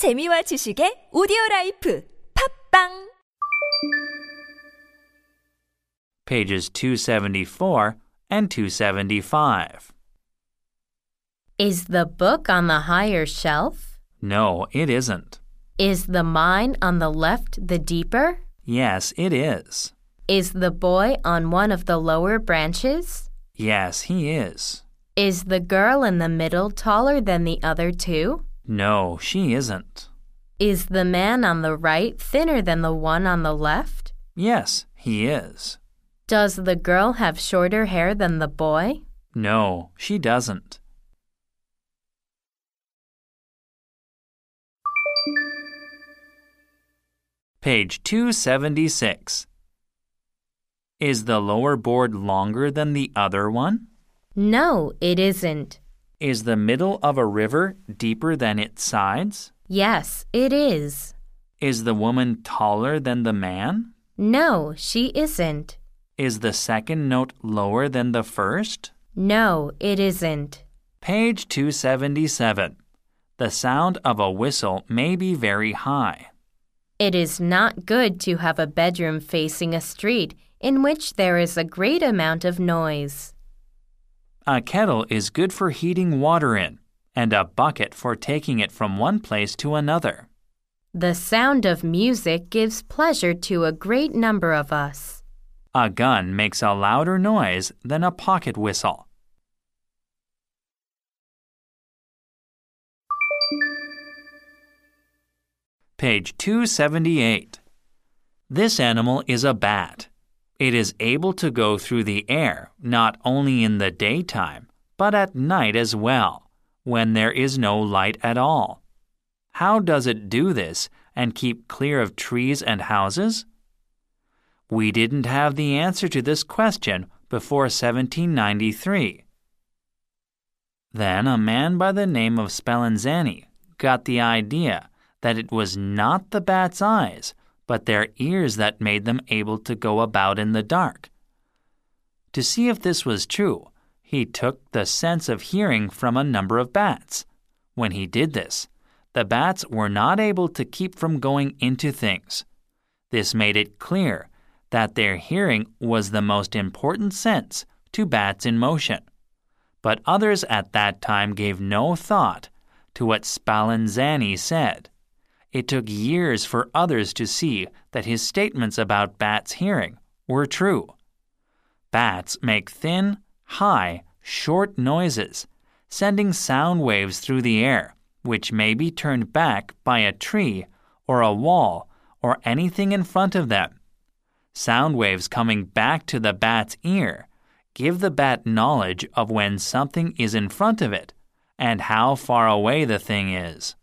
재미와 지식의 오디오 라이프 팟빵 pages 274 and 275. Is the book on the higher shelf? No, it isn't. Is the mine on the left the deeper? Yes, it is. Is the boy on one of the lower branches? Yes, he is. Is the girl in the middle taller than the other two? No, she isn't. Is the man on the right thinner than the one on the left? Yes, he is. Does the girl have shorter hair than the boy? No, she doesn't. Page 276. Is the lower board longer than the other one? No, it isn't. Is the middle of a river deeper than its sides? Yes, it is. Is the woman taller than the man? No, she isn't. Is the second note lower than the first? No, it isn't. Page 277. The sound of a whistle may be very high. It is not good to have a bedroom facing a street in which there is a great amount of noise. A kettle is good for heating water in, and a bucket for taking it from one place to another. The sound of music gives pleasure to a great number of us. A gun makes a louder noise than a pocket whistle. Page 278. This animal is a bat. It is able to go through the air not only in the daytime, but at night as well, when there is no light at all. How does it do this and keep clear of trees and houses? We didn't have the answer to this question before 1793. Then a man by the name of Spallanzani got the idea that it was not the bat's eyes, but their ears that made them able to go about in the dark. To see if this was true, he took the sense of hearing from a number of bats. When he did this, the bats were not able to keep from going into things. This made it clear that their hearing was the most important sense to bats in motion. But others at that time gave no thought to what Spallanzani said. It took years for others to see that his statements about bats' hearing were true. Bats make thin, high, short noises, sending sound waves through the air, which may be turned back by a tree or a wall or anything in front of them. Sound waves coming back to the bat's ear give the bat knowledge of when something is in front of it and how far away the thing is.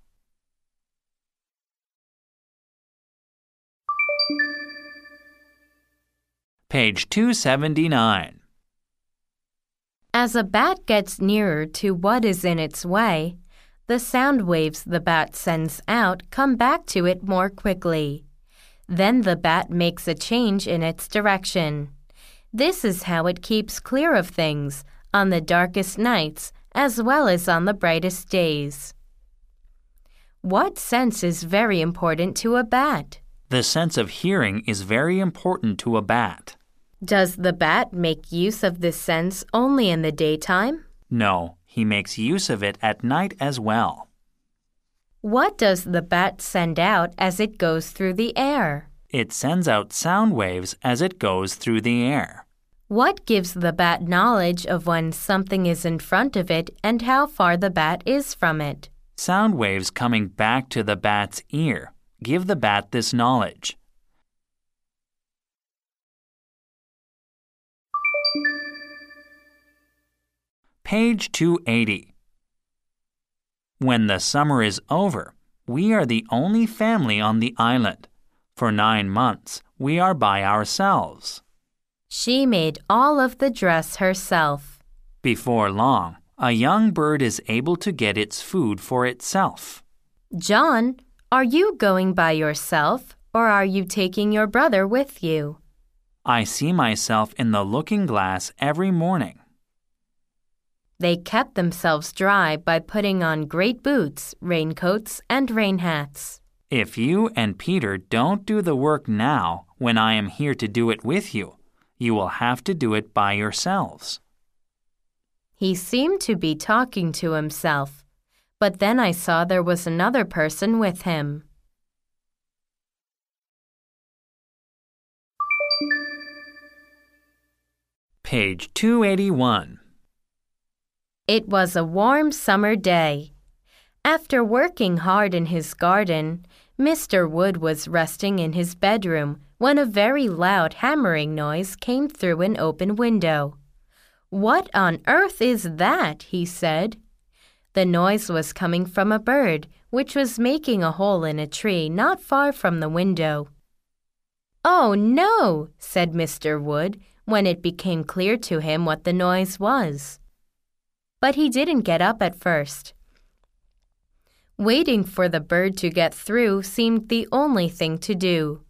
Page 279. As a bat gets nearer to what is in its way, the sound waves the bat sends out come back to it more quickly. Then the bat makes a change in its direction. This is how it keeps clear of things on the darkest nights as well as on the brightest days. What sense is very important to a bat? The sense of hearing is very important to a bat. Does the bat make use of this sense only in the daytime? No, he makes use of it at night as well. What does the bat send out as it goes through the air? It sends out sound waves as it goes through the air. What gives the bat knowledge of when something is in front of it and how far the bat is from it? Sound waves coming back to the bat's ear give the bat this knowledge. Page 280. When the summer is over, we are the only family on the island. For nine months, we are by ourselves. She made all of the dress herself. Before long, a young bird is able to get its food for itself. John, are you going by yourself or are you taking your brother with you? I see myself in the looking glass every morning. They kept themselves dry by putting on great boots, raincoats, and rain hats. If you and Peter don't do the work now, when I am here to do it with you, you will have to do it by yourselves. He seemed to be talking to himself, but then I saw there was another person with him. Page 281. It was a warm summer day. After working hard in his garden, Mr. Wood was resting in his bedroom when a very loud hammering noise came through an open window. What on earth is that? he said. The noise was coming from a bird, which was making a hole in a tree not far from the window. Oh, no, said Mr. Wood when it became clear to him what the noise was. But he didn't get up at first. Waiting for the bird to get through seemed the only thing to do.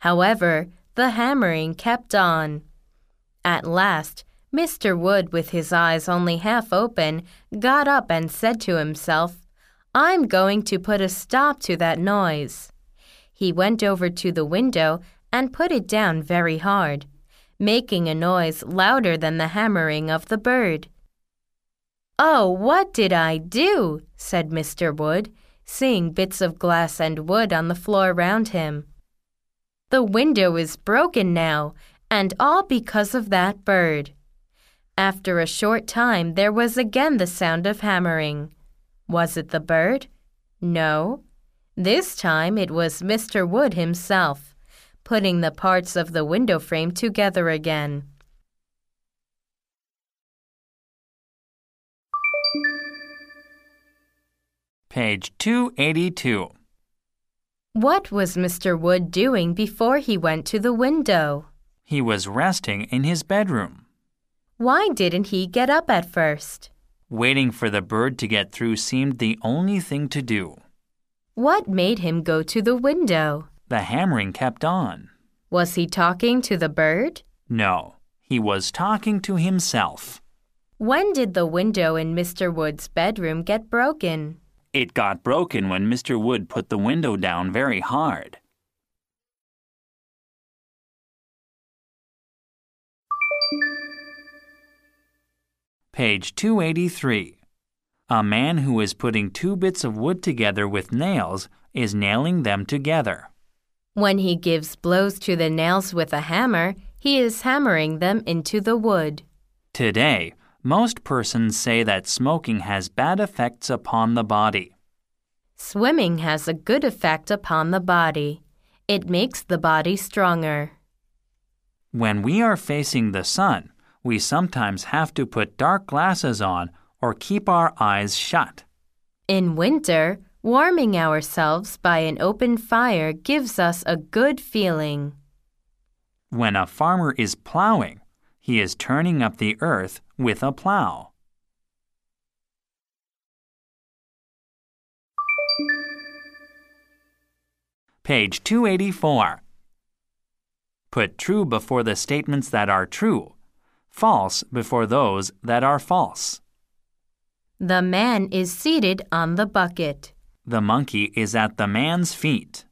However, the hammering kept on. At last, Mr. Wood, with his eyes only half open, got up and said to himself, I'm going to put a stop to that noise. He went over to the window and put it down very hard making a noise louder than the hammering of the bird. Oh, what did I do? said Mr. Wood, seeing bits of glass and wood on the floor round him. The window is broken now, and all because of that bird. After a short time, there was again the sound of hammering. Was it the bird? No. This time it was Mr. Wood himself putting the parts of the window frame together again. Page 282. What was Mr. Wood doing before he went to the window? He was resting in his bedroom. Why didn't he get up at first? Waiting for the bird to get through seemed the only thing to do. What made him go to the window? The hammering kept on. Was he talking to the bird? No, he was talking to himself. When did the window in Mr. Wood's bedroom get broken? It got broken when Mr. Wood put the window down very hard. Page 283. A man who is putting two bits of wood together with nails is nailing them together. When he gives blows to the nails with a hammer, he is hammering them into the wood. Today, most persons say that smoking has bad effects upon the body. Swimming has a good effect upon the body. It makes the body stronger. When we are facing the sun, we sometimes have to put dark glasses on or keep our eyes shut. In winter, Warming ourselves by an open fire gives us a good feeling. When a farmer is plowing, he is turning up the earth with a plow. Page 284. Put true before the statements that are true, false before those that are false. The man is seated on the bucket. The monkey is at the man's feet.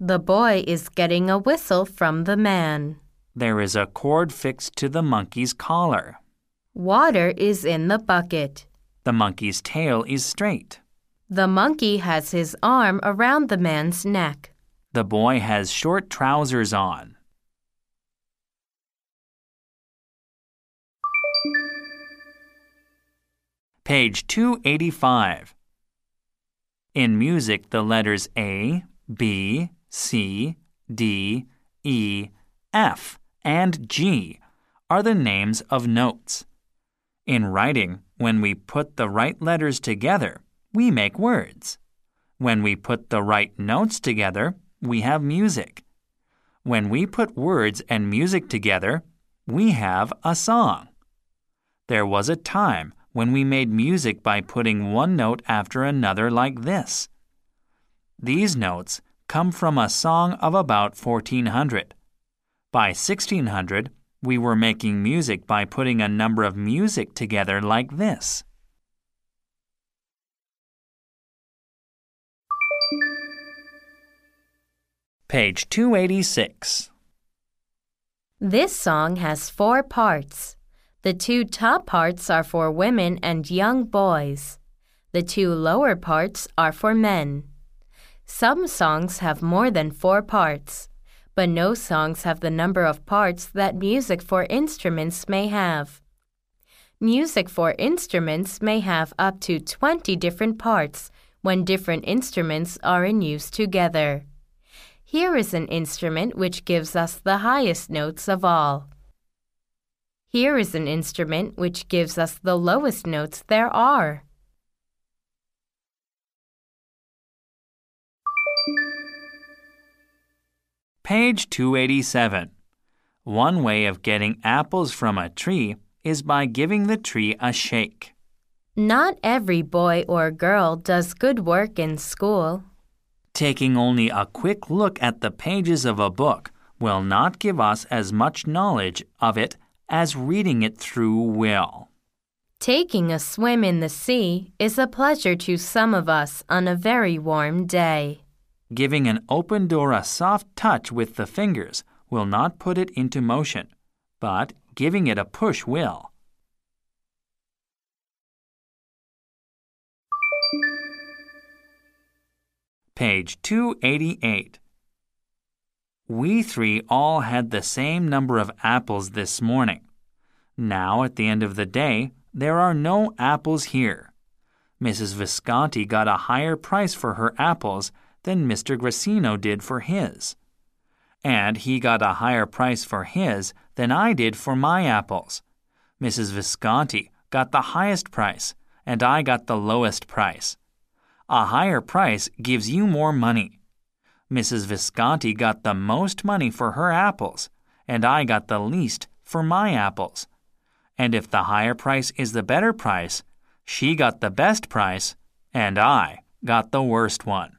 The boy is getting a whistle from the man. There is a cord fixed to the monkey's collar. Water is in the bucket. The monkey's tail is straight. The monkey has his arm around the man's neck. The boy has short trousers on. Page 285. In music, the letters A, B, C, D, E, F, and G are the names of notes. In writing, when we put the right letters together, we make words. When we put the right notes together, we have music. When we put words and music together, we have a song. There was a time when we made music by putting one note after another like this. These notes come from a song of about 1400. By 1600, We were making music by putting a number of music together like this. Page 286. This song has four parts. The two top parts are for women and young boys. The two lower parts are for men. Some songs have more than four parts, but no songs have the number of parts that music for instruments may have. Music for instruments may have up to 20 different parts when different instruments are in use together. Here is an instrument which gives us the highest notes of all. Here is an instrument which gives us the lowest notes there are. Page 287. One way of getting apples from a tree is by giving the tree a shake. Not every boy or girl does good work in school. Taking only a quick look at the pages of a book will not give us as much knowledge of it as reading it through will. Taking a swim in the sea is a pleasure to some of us on a very warm day. Giving an open door a soft touch with the fingers will not put it into motion, but giving it a push will. Page 288. We three all had the same number of apples this morning. Now, at the end of the day, there are no apples here. Mrs. Visconti got a higher price for her apples than Mr. Grassino did for his. And he got a higher price for his than I did for my apples. Mrs. Visconti got the highest price, and I got the lowest price. A higher price gives you more money. Mrs. Visconti got the most money for her apples, and I got the least for my apples. And if the higher price is the better price, she got the best price, and I got the worst one.